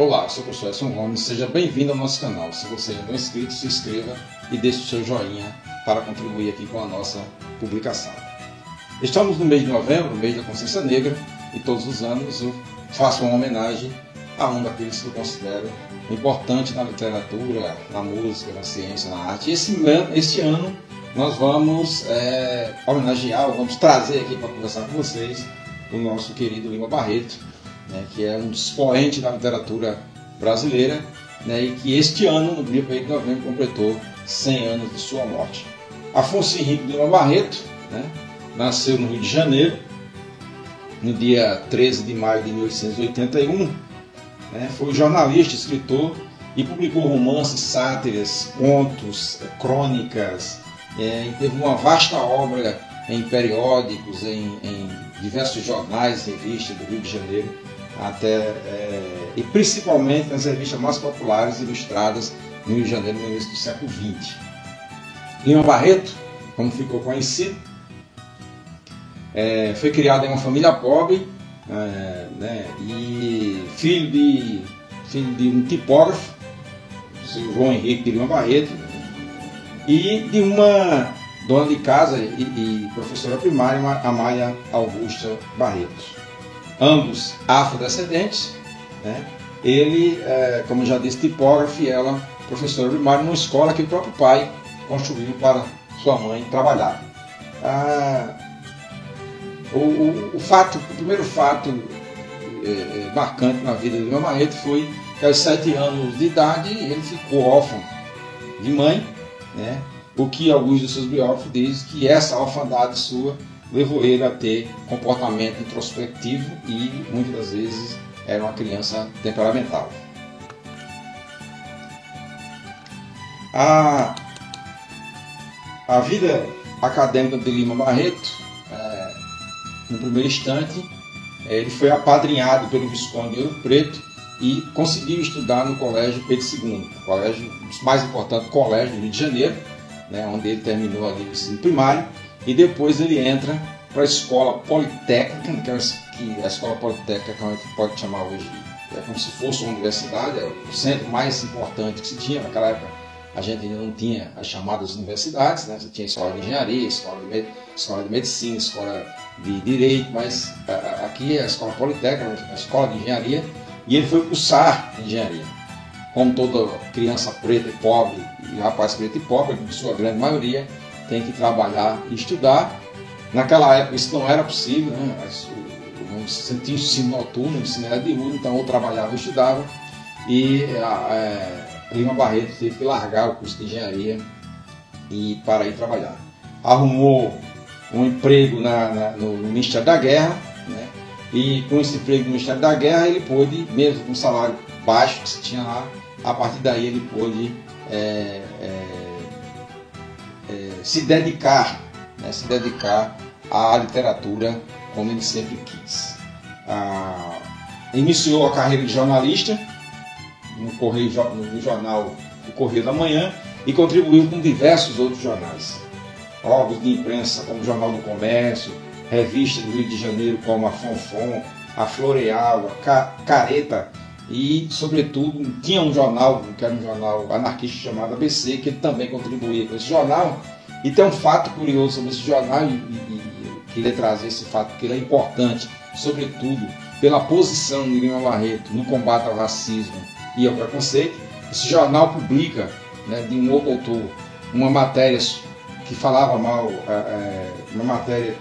Olá, sou o professor Edson Gomes, seja bem-vindo ao nosso canal. Se você ainda não é inscrito, se inscreva e deixe o seu joinha para contribuir aqui com a nossa publicação. Estamos no mês de novembro, mês da consciência negra, e todos os anos eu faço uma homenagem a um daqueles que eu considero importante na literatura, na música, na ciência, na arte. E esse, esse ano nós vamos é, homenagear, vamos trazer aqui para conversar com vocês o nosso querido Lima Barreto, né, que é um dos expoentes da literatura brasileira, né, e que este ano, no dia 1 de novembro, completou 100 anos de sua morte. Afonso Henrique de Lima Barreto né, nasceu no Rio de Janeiro, no dia 13 de maio de 1881. Né, foi jornalista, escritor e publicou romances, sátiras, contos, crônicas, é, e teve uma vasta obra em periódicos, em, em diversos jornais, revistas do Rio de Janeiro, até é, e principalmente nas revistas mais populares ilustradas no Rio de Janeiro no início do século XX. Lima Barreto, como ficou conhecido, é, foi criado em uma família pobre é, né, e filho de, filho de um tipógrafo, João Henrique de Lima Barreto, e de uma dona de casa e, e professora primária, Amália Augusta Barreto ambos afrodescendentes. Né? Ele, é, como já disse, tipógrafo e ela professora primária numa escola que o próprio pai construiu para sua mãe trabalhar. Ah, o, o, o, fato, o primeiro fato é, é marcante na vida do meu marido foi que aos sete anos de idade ele ficou órfão de mãe, né? o que alguns dos seus biógrafos dizem que essa orfandade sua levou ele a ter comportamento introspectivo e muitas das vezes era uma criança temperamental. A, a vida acadêmica de Lima Barreto, é, no primeiro instante, ele foi apadrinhado pelo Visconde de Ouro Preto e conseguiu estudar no Colégio Pedro II, colégio, mais importantes colégios do Rio de Janeiro, né, onde ele terminou ali o ensino primário e depois ele entra para a escola politécnica, que, é a escola politécnica que a gente pode chamar hoje, é como se fosse uma universidade, é o centro mais importante que se tinha naquela época. A gente ainda não tinha as chamadas universidades, né? você tinha escola de engenharia, escola de, escola de medicina, escola de direito, mas aqui é a escola politécnica, a escola de engenharia, e ele foi cursar engenharia. Como toda criança preta e pobre, e rapaz preto e pobre, em sua grande maioria, tem que trabalhar e estudar. Naquela época isso não era possível, né? Você tinha ensino noturno, ensino era diurno, então ou trabalhava ou estudava. E a, é, Lima Barreto teve que largar o curso de engenharia e para ir trabalhar. Arrumou um emprego na, na, no, Ministério da Guerra, né? e com esse emprego no Ministério da Guerra ele pôde, mesmo com um salário baixo que se tinha lá, a partir daí ele pôde é, é, é, se dedicar, né, se dedicar à literatura como ele sempre quis. Ah, iniciou a carreira de jornalista no, Correio, no jornal O Correio da Manhã e contribuiu com diversos outros jornais. Órgãos de imprensa como o Jornal do Comércio, revistas do Rio de Janeiro como a Fonfon, a Floreal, a Careta e, sobretudo, tinha um jornal, que era um jornal anarquista chamado ABC, que ele também contribuía com esse jornal. E tem um fato curioso sobre esse jornal, e, e, e queria trazer esse fato, porque ele é importante, sobretudo pela posição de Lima Barreto no combate ao racismo e ao preconceito. Esse jornal publica, né, de um outro autor, uma matéria que falava mal, é, é uma matéria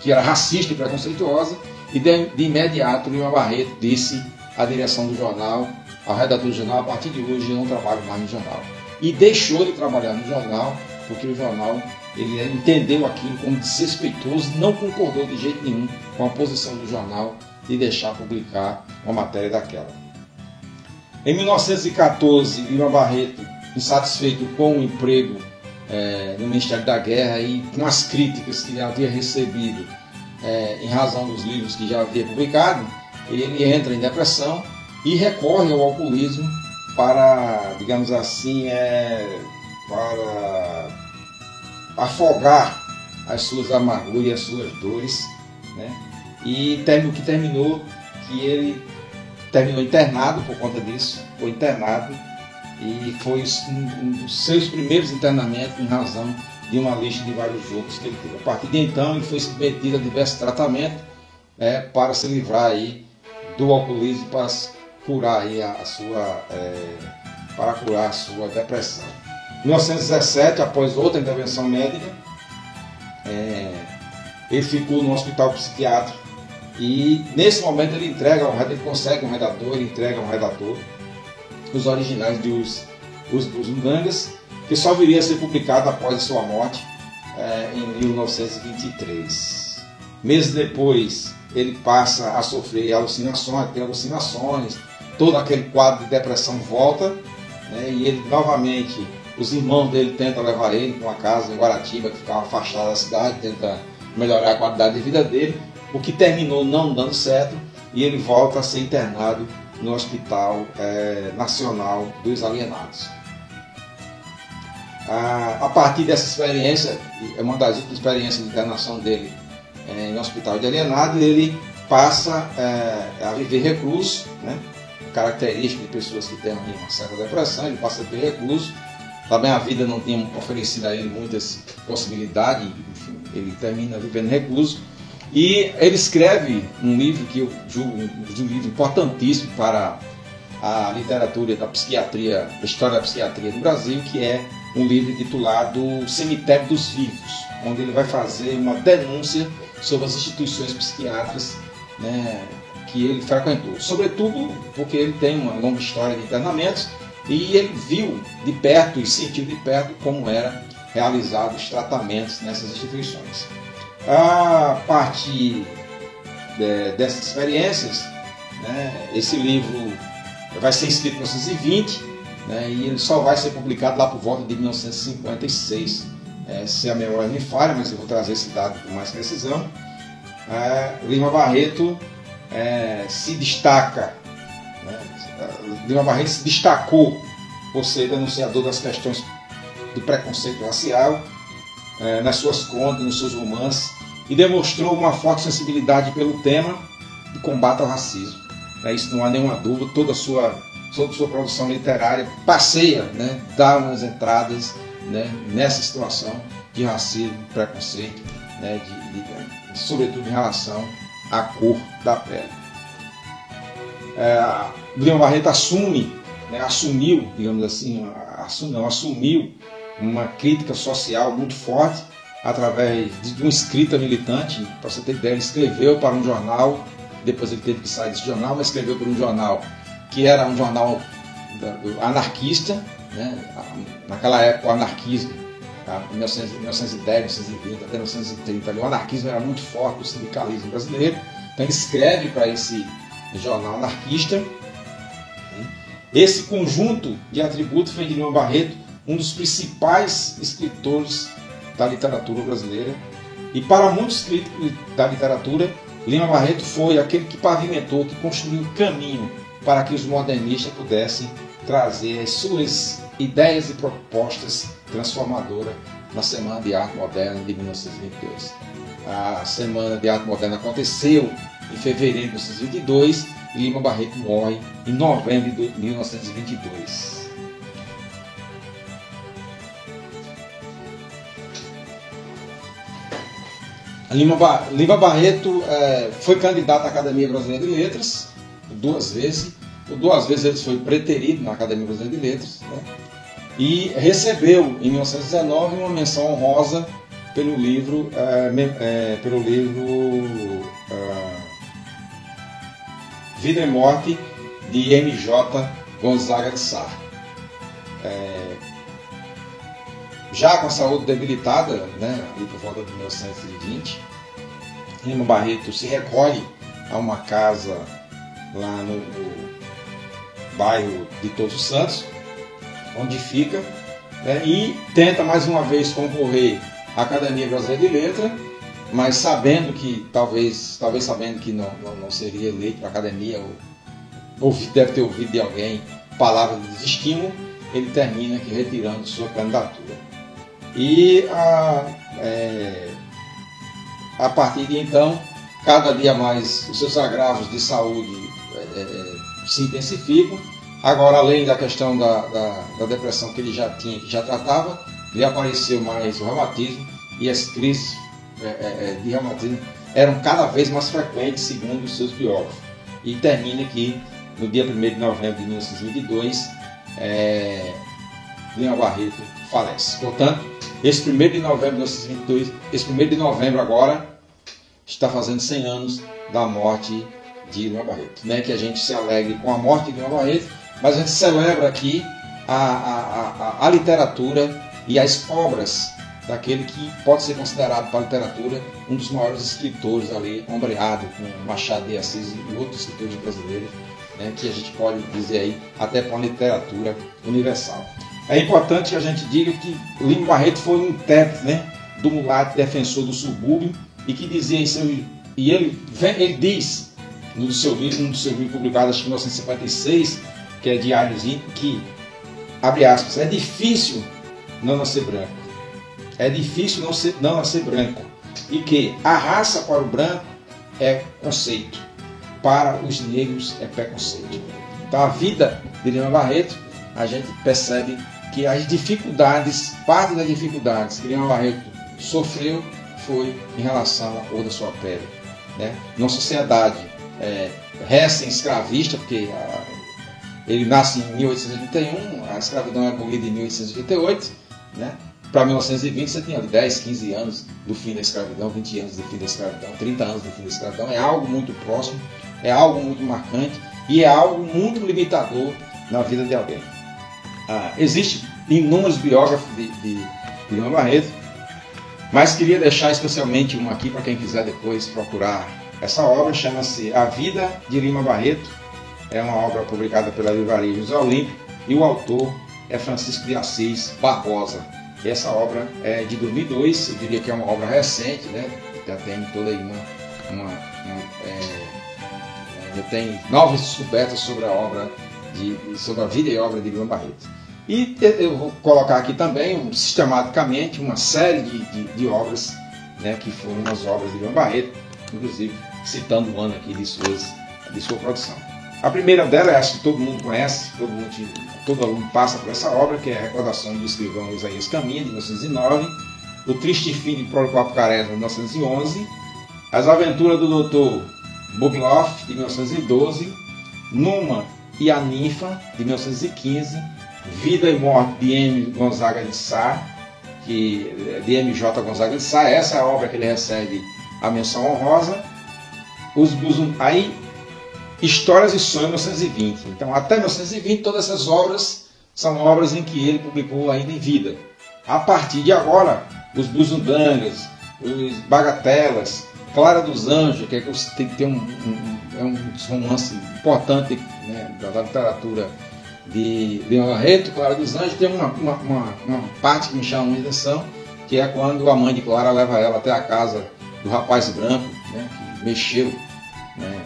que era racista e preconceituosa, e de, de imediato Lima Barreto disse a direção do jornal, ao redator do jornal, a partir de hoje eu não trabalho mais no jornal. E deixou de trabalhar no jornal, porque o jornal ele entendeu aquilo como desrespeitoso, não concordou de jeito nenhum com a posição do jornal de deixar publicar uma matéria daquela. Em 1914, Lima Barreto, insatisfeito com o emprego é, no Ministério da Guerra e com as críticas que ele havia recebido é, em razão dos livros que já havia publicado, ele entra em depressão e recorre ao alcoolismo para, digamos assim, é, para afogar as suas amarguras e as suas dores, né? E o que terminou que ele terminou internado por conta disso, foi internado e foi um, dos seus primeiros internamentos em razão de uma lista de vários jogos que ele teve. A partir de então, ele foi submetido a diversos tratamentos é, para se livrar aí do alcoolismo, para curar a, a sua, é, para curar a sua depressão. Em 1917, após outra intervenção médica, é, ele ficou no hospital psiquiátrico e nesse momento ele entrega, ele consegue um redator, ele entrega um redator os originais dos os, os que só viria a ser publicado após a sua morte é, em 1923. Meses depois, ele passa a sofrer alucinações, tem alucinações, todo aquele quadro de depressão volta, né, e ele novamente, os irmãos dele tentam levar ele para uma casa em Guaratiba, que ficava afastada da cidade, tenta melhorar a qualidade de vida dele, o que terminou não dando certo, e ele volta a ser internado no Hospital é, Nacional dos Alienados. A, a, partir dessa experiência, é uma das últimas experiências de internação dele é, no Hospital de Alienado, ele passa é, a viver recluso, né? característica de pessoas que têm uma certa depressão, ele passa a viver recluso. Também a vida não tinha oferecido a ele muitas possibilidades, enfim, ele termina vivendo recluso e ele escreve um livro que eu julgo um livro importantíssimo para a literatura da psiquiatria, a história da psiquiatria no Brasil, que é um livro titulado Cemitério dos Vivos, onde ele vai fazer uma denúncia sobre as instituições psiquiátricas né, que ele frequentou. Sobretudo porque ele tem uma longa história de internamentos e ele viu de perto e sentiu de perto como era realizados os tratamentos nessas instituições. A partir de, dessas experiências, né, esse livro vai ser escrito em 1920 né, e ele só vai ser publicado lá por volta de 1956. É, se a memória me falha, mas eu vou trazer esse dado com mais precisão. É, Lima Barreto é, se destaca, né, Lima Barreto se destacou por ser denunciador das questões do preconceito racial é, nas suas contas, nos seus romances, e demonstrou uma forte sensibilidade pelo tema de combate ao racismo. É, isso não há nenhuma dúvida, toda a sua, toda a sua produção literária passeia, né, dá umas entradas né, nessa situação de racismo, preconceito, né, de, de, sobretudo em relação à cor da pele. É, Guilherme Barreto assume, né, assumiu, digamos assim, assumiu, não, assumiu uma crítica social muito forte através de uma escrita militante. Para você ter ideia, ele escreveu para um jornal, depois ele teve que sair desse jornal, mas escreveu para um jornal que era um jornal anarquista. Né? Naquela época, o anarquismo, tá? 1910, 1920, até 1930, o anarquismo era muito forte, o sindicalismo brasileiro. Então ele escreve para esse jornal anarquista. Esse conjunto de atributos fez de Lima Barreto um dos principais escritores da literatura brasileira. E para muitos críticos da literatura, Lima Barreto foi aquele que pavimentou, que construiu o caminho para que os modernistas pudessem trazer as suas ideias e propostas transformadoras na Semana de Arte Moderna de 1922. A Semana de Arte Moderna aconteceu em fevereiro de 1922 e Lima Barreto morre em novembro de 1922. Lima, ba Lima Barreto é, foi candidato à Academia Brasileira de Letras duas vezes. Duas vezes ele foi preterido na Academia Brasileira de Letras. Né? E recebeu, em 1919, uma menção honrosa pelo livro, é, é, pelo livro é, Vida e Morte de M.J. Gonzaga de Sá. Já com a saúde debilitada, né, ali por volta de 1920, Lima Barreto se recolhe a uma casa lá no, no bairro de Todos os Santos, onde fica, né, e tenta mais uma vez concorrer à Academia Brasileira de Letra, mas sabendo que, talvez, talvez sabendo que não, não, não seria eleito para a academia, ou, ou deve ter ouvido de alguém palavras de desestímulo, ele termina aqui retirando sua candidatura. E a, é, a partir de então, cada dia mais os seus agravos de saúde é, é se intensificam. Agora, além da questão da, da, da depressão que ele já tinha, que já tratava, lhe apareceu mais o reumatismo e as crises é, é, é de reumatismo eram cada vez mais frequentes, segundo os seus biógrafos. E termina aqui, no dia 1 de novembro de 1922, é, Barreto falece. Portanto, esse 1 de novembro de 1922, esse 1 de novembro agora, está fazendo 100 anos da morte de Lima Barreto. Não é que a gente se alegre com a morte de Lima Barreto, mas a gente celebra aqui a, a, a, a literatura e as obras daquele que pode ser considerado para a literatura um dos maiores escritores ali, ombreado com Machado de Assis e outros escritores brasileiros, né, que a gente pode dizer aí até para a literatura universal. É importante que a gente diga que Lima Barreto foi um intérprete né, do mulato defensor do subúrbio e que dizia em seu. E ele, ele diz no seu livro, no seu livro publicado acho que em 1956, que é Diáriozinho, que, abre aspas, é difícil não nascer branco. É difícil não, ser, não nascer branco. E que a raça para o branco é conceito, para os negros é preconceito. Então a vida de Lima Barreto, a gente percebe que as dificuldades, parte das dificuldades que Lima Barreto sofreu foi em relação à cor da sua pele. Né? Numa sociedade é, recém-escravista, porque a, ele nasce em 1881, a escravidão é abolida em 1888, né? para 1920 você tinha 10, 15 anos do fim da escravidão, 20 anos do fim da escravidão, 30 anos do fim da escravidão. É algo muito próximo, é algo muito marcante e é algo muito limitador na vida de alguém. Ah, Existem inúmeros biógrafos de, de, de Barreto, mas queria deixar especialmente um aqui para quem quiser depois procurar. Essa obra chama-se A Vida de Lima Barreto. É uma obra publicada pela livraria José Olímpio e o autor é Francisco de Assis Barbosa. Essa obra é de 2002, eu diria que é uma obra recente, né? Já tem toda aí uma, uma, uma é, já tem novas descobertas sobre a obra de, sobre a vida e obra de Lima Barreto. E eu vou colocar aqui também, sistematicamente, uma série de, de, de obras né, que foram as obras de Ivan Barreto, inclusive citando o ano aqui de, suas, de sua produção. A primeira dela, acho que todo mundo conhece, todo, mundo, todo aluno passa por essa obra, que é a recordação do escrivão Isaías Caminha, de 1909, O Triste Fim de Prólogos Apucaré, de 1911, As Aventuras do Dr. Bogloff, de 1912, Numa e a Ninfa, de 1915, Vida e Morte de M. Gonzaga de Sá, que, de M.J. Gonzaga de Sá, essa é a obra que ele recebe a menção honrosa. Os, os, aí, Histórias e Sonhos 1920. Então, até 1920, todas essas obras são obras em que ele publicou ainda em vida. A partir de agora, os Buzundangas, os Bagatelas, Clara dos Anjos, que, é que tem um, um, é um romance importante né, da literatura de Leão Barreto, Clara dos Anjos, tem uma, uma, uma, uma, parte que me chama a atenção, que é quando a mãe de Clara leva ela até a casa do rapaz branco, né, que mexeu, né,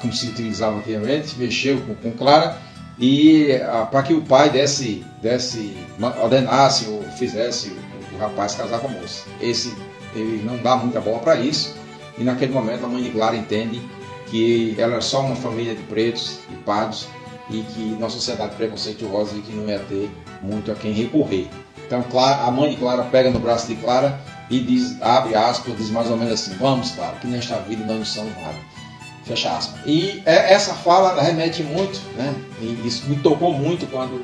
como se utilizava antigamente, mexeu com, com Clara, e para que o pai desse, desse, ordenasse ou fizesse o, o rapaz casar com a moça. Esse, ele não dá muita bola para isso, e naquele momento a mãe de Clara entende que ela é só uma família de pretos e pardos e que na sociedade preconceituosa e que não ia ter muito a quem recorrer. Então a mãe de Clara pega no braço de Clara e diz, abre aspas, diz mais ou menos assim, vamos Clara, que nesta vida nós não somos nada. Fecha aspas. E é, essa fala remete muito, né? E isso me tocou muito quando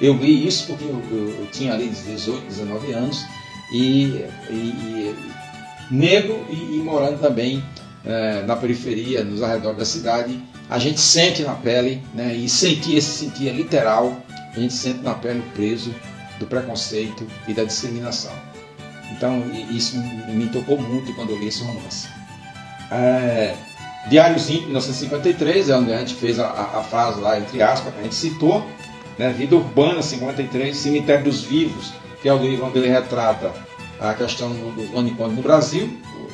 eu li isso, porque eu, eu, eu tinha ali 18, 19 anos, e, e, e negro e, e morando também é, na periferia, nos arredores da cidade, a gente sente na pele, né, e sentir esse sentir é literal, a gente sente na pele o peso do preconceito e da discriminação. Então, isso me tocou muito quando eu li esse romance. É, Diáriozinho, 1953, é onde a gente fez a, a, frase lá, entre aspas, que a gente citou, né, Vida Urbana, 53, Cemitério dos Vivos, que é o livro onde ele retrata a questão dos manicômios no Brasil,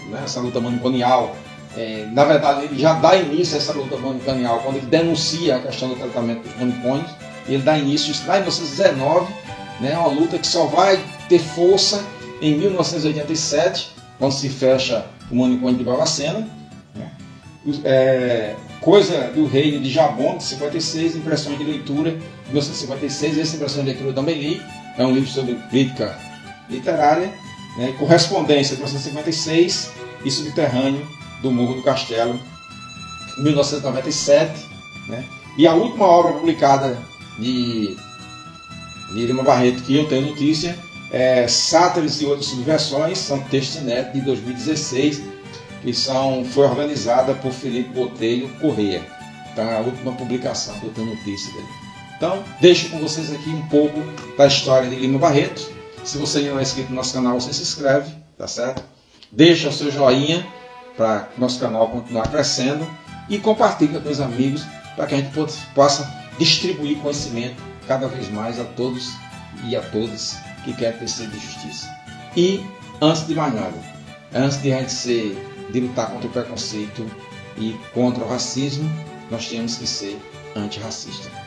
né, essa luta maniconial é, na verdade, ele já dá início a essa luta manicanial quando ele denuncia a questão do tratamento dos manicômios. Ele dá início isso lá em 1919, né, uma luta que só vai ter força em 1987, quando se fecha o manicômio de Barbacena. Né. É, Coisa do Reino de Jabon, de 56, Impressões de Leitura, de 1956. Essa impressão de leitura também li. É um livro sobre crítica literária. Né? Correspondência, de 1956 e Subterrâneo do Morro do Castelo, 1997. Né? E a última obra publicada de, de Lima Barreto que eu tenho notícia é e Outras Subversões, são textos inéditos de 2016, que são, foi organizada por Felipe Botelho Correia. É a última publicação que eu tenho notícia dele. Então, deixo com vocês aqui um pouco da história de Lima Barreto. Se você não é inscrito no nosso canal, você se inscreve, tá certo? Deixa o seu joinha para nosso canal continuar crescendo e compartilha com os amigos para que a gente possa distribuir conhecimento cada vez mais a todos e a todas que querem crescer de justiça. E, antes de mais nada, antes de a gente ser, de lutar contra o preconceito e contra o racismo, nós temos que ser antirracista.